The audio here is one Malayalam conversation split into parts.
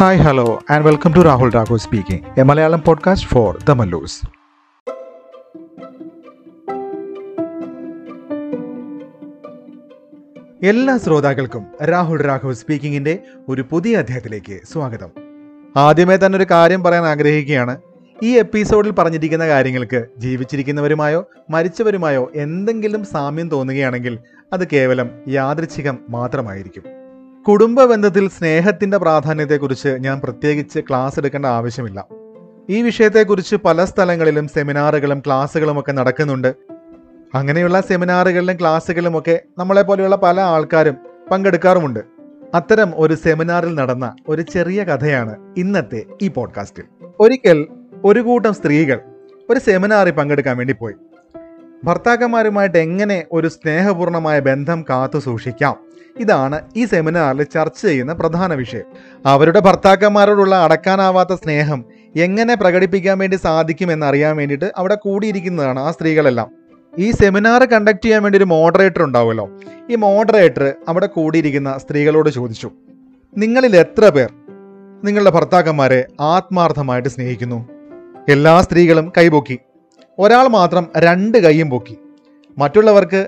Hi hello and welcome to Rahul Raghu speaking a Malayalam podcast for the Mallus എല്ലാ ശ്രോതാക്കൾക്കും രാഹുൽ രാഘവ് സ്പീക്കിംഗിന്റെ ഒരു പുതിയ അധ്യായത്തിലേക്ക് സ്വാഗതം ആദ്യമേ തന്നെ ഒരു കാര്യം പറയാൻ ആഗ്രഹിക്കുകയാണ് ഈ എപ്പിസോഡിൽ പറഞ്ഞിരിക്കുന്ന കാര്യങ്ങൾക്ക് ജീവിച്ചിരിക്കുന്നവരുമായോ മരിച്ചവരുമായോ എന്തെങ്കിലും സാമ്യം തോന്നുകയാണെങ്കിൽ അത് കേവലം യാദൃച്ഛികം മാത്രമായിരിക്കും കുടുംബ ബന്ധത്തിൽ സ്നേഹത്തിന്റെ പ്രാധാന്യത്തെക്കുറിച്ച് ഞാൻ പ്രത്യേകിച്ച് ക്ലാസ് എടുക്കേണ്ട ആവശ്യമില്ല ഈ വിഷയത്തെക്കുറിച്ച് പല സ്ഥലങ്ങളിലും സെമിനാറുകളും ക്ലാസ്സുകളും ഒക്കെ നടക്കുന്നുണ്ട് അങ്ങനെയുള്ള സെമിനാറുകളിലും ക്ലാസ്സുകളിലും ഒക്കെ നമ്മളെ പോലെയുള്ള പല ആൾക്കാരും പങ്കെടുക്കാറുമുണ്ട് അത്തരം ഒരു സെമിനാറിൽ നടന്ന ഒരു ചെറിയ കഥയാണ് ഇന്നത്തെ ഈ പോഡ്കാസ്റ്റിൽ ഒരിക്കൽ ഒരു കൂട്ടം സ്ത്രീകൾ ഒരു സെമിനാറിൽ പങ്കെടുക്കാൻ വേണ്ടി പോയി ഭർത്താക്കന്മാരുമായിട്ട് എങ്ങനെ ഒരു സ്നേഹപൂർണമായ ബന്ധം കാത്തു സൂക്ഷിക്കാം ഇതാണ് ഈ സെമിനാറിൽ ചർച്ച ചെയ്യുന്ന പ്രധാന വിഷയം അവരുടെ ഭർത്താക്കന്മാരോടുള്ള അടക്കാനാവാത്ത സ്നേഹം എങ്ങനെ പ്രകടിപ്പിക്കാൻ വേണ്ടി സാധിക്കുമെന്ന് അറിയാൻ വേണ്ടിയിട്ട് അവിടെ കൂടിയിരിക്കുന്നതാണ് ആ സ്ത്രീകളെല്ലാം ഈ സെമിനാർ കണ്ടക്ട് ചെയ്യാൻ വേണ്ടി ഒരു മോഡറേറ്റർ ഉണ്ടാവുമല്ലോ ഈ മോഡറേറ്റർ അവിടെ കൂടിയിരിക്കുന്ന സ്ത്രീകളോട് ചോദിച്ചു നിങ്ങളിൽ എത്ര പേർ നിങ്ങളുടെ ഭർത്താക്കന്മാരെ ആത്മാർത്ഥമായിട്ട് സ്നേഹിക്കുന്നു എല്ലാ സ്ത്രീകളും കൈപൊക്കി ഒരാൾ മാത്രം രണ്ട് കൈയും പൊക്കി മറ്റുള്ളവർക്ക്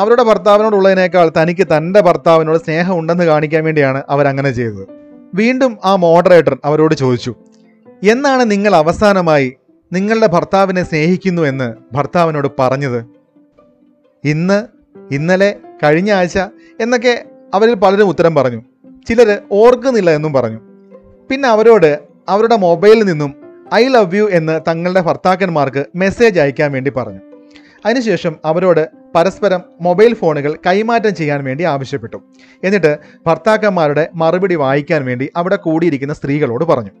അവരുടെ ഭർത്താവിനോടുള്ളതിനേക്കാൾ തനിക്ക് തൻ്റെ ഭർത്താവിനോട് സ്നേഹം ഉണ്ടെന്ന് കാണിക്കാൻ വേണ്ടിയാണ് അവരങ്ങനെ ചെയ്തത് വീണ്ടും ആ മോഡറേറ്റർ അവരോട് ചോദിച്ചു എന്നാണ് നിങ്ങൾ അവസാനമായി നിങ്ങളുടെ ഭർത്താവിനെ സ്നേഹിക്കുന്നു എന്ന് ഭർത്താവിനോട് പറഞ്ഞത് ഇന്ന് ഇന്നലെ കഴിഞ്ഞ ആഴ്ച എന്നൊക്കെ അവരിൽ പലരും ഉത്തരം പറഞ്ഞു ചിലർ ഓർക്കുന്നില്ല എന്നും പറഞ്ഞു പിന്നെ അവരോട് അവരുടെ മൊബൈലിൽ നിന്നും ഐ ലവ് യു എന്ന് തങ്ങളുടെ ഭർത്താക്കന്മാർക്ക് മെസ്സേജ് അയക്കാൻ വേണ്ടി പറഞ്ഞു അതിനുശേഷം അവരോട് പരസ്പരം മൊബൈൽ ഫോണുകൾ കൈമാറ്റം ചെയ്യാൻ വേണ്ടി ആവശ്യപ്പെട്ടു എന്നിട്ട് ഭർത്താക്കന്മാരുടെ മറുപടി വായിക്കാൻ വേണ്ടി അവിടെ കൂടിയിരിക്കുന്ന സ്ത്രീകളോട് പറഞ്ഞു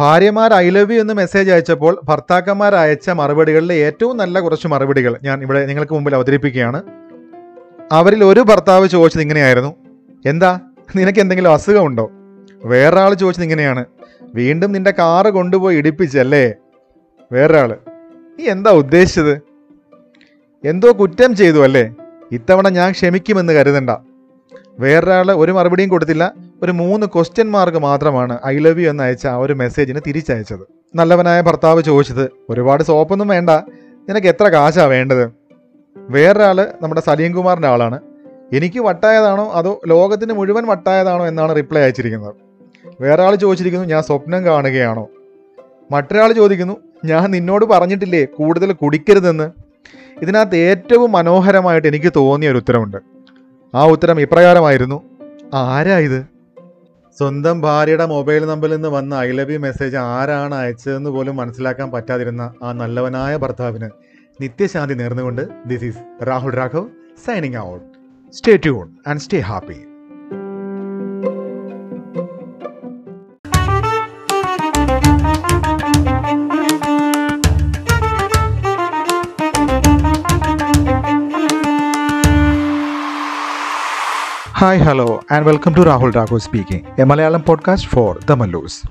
ഭാര്യമാർ ഐ ലവ് യു എന്ന് മെസ്സേജ് അയച്ചപ്പോൾ ഭർത്താക്കന്മാർ അയച്ച മറുപടികളിലെ ഏറ്റവും നല്ല കുറച്ച് മറുപടികൾ ഞാൻ ഇവിടെ നിങ്ങൾക്ക് മുമ്പിൽ അവതരിപ്പിക്കുകയാണ് അവരിൽ ഒരു ഭർത്താവ് ചോദിച്ചത് ഇങ്ങനെയായിരുന്നു എന്താ നിനക്ക് എന്തെങ്കിലും അസുഖമുണ്ടോ വേറൊരാൾ ചോദിച്ചത് ഇങ്ങനെയാണ് വീണ്ടും നിന്റെ കാറ് കൊണ്ടുപോയി ഇടിപ്പിച്ചല്ലേ വേറൊരാള് നീ എന്താ ഉദ്ദേശിച്ചത് എന്തോ കുറ്റം ചെയ്തു അല്ലേ ഇത്തവണ ഞാൻ ക്ഷമിക്കുമെന്ന് കരുതണ്ട വേറൊരാൾ ഒരു മറുപടിയും കൊടുത്തില്ല ഒരു മൂന്ന് ക്വസ്റ്റ്യൻ മാർക്ക് മാത്രമാണ് ഐ ലവ് യു എന്ന് അയച്ച ആ ഒരു മെസ്സേജിന് തിരിച്ചയച്ചത് നല്ലവനായ ഭർത്താവ് ചോദിച്ചത് ഒരുപാട് സോപ്പൊന്നും വേണ്ട നിനക്ക് എത്ര കാശാ വേണ്ടത് വേറൊരാൾ നമ്മുടെ സലീം കുമാറിൻ്റെ ആളാണ് എനിക്ക് വട്ടായതാണോ അതോ ലോകത്തിന് മുഴുവൻ വട്ടായതാണോ എന്നാണ് റിപ്ലൈ അയച്ചിരിക്കുന്നത് വേറെ ആൾ ചോദിച്ചിരിക്കുന്നു ഞാൻ സ്വപ്നം കാണുകയാണോ മറ്റൊരാൾ ചോദിക്കുന്നു ഞാൻ നിന്നോട് പറഞ്ഞിട്ടില്ലേ കൂടുതൽ കുടിക്കരുതെന്ന് ഇതിനകത്ത് ഏറ്റവും മനോഹരമായിട്ട് എനിക്ക് തോന്നിയ ഒരു ഉത്തരമുണ്ട് ആ ഉത്തരം ഇപ്രകാരമായിരുന്നു ആരാ ഇത് സ്വന്തം ഭാര്യയുടെ മൊബൈൽ നമ്പറിൽ നിന്ന് വന്ന ഐ ലവ് യു മെസ്സേജ് ആരാണ് അയച്ചതെന്ന് പോലും മനസ്സിലാക്കാൻ പറ്റാതിരുന്ന ആ നല്ലവനായ ഭർത്താവിന് നിത്യശാന്തി നേർന്നുകൊണ്ട് this is Rahul Raghav signing out stay tune and stay happy Hi, hello, and welcome to Rahul Drago speaking, a Malayalam podcast for the Maloos.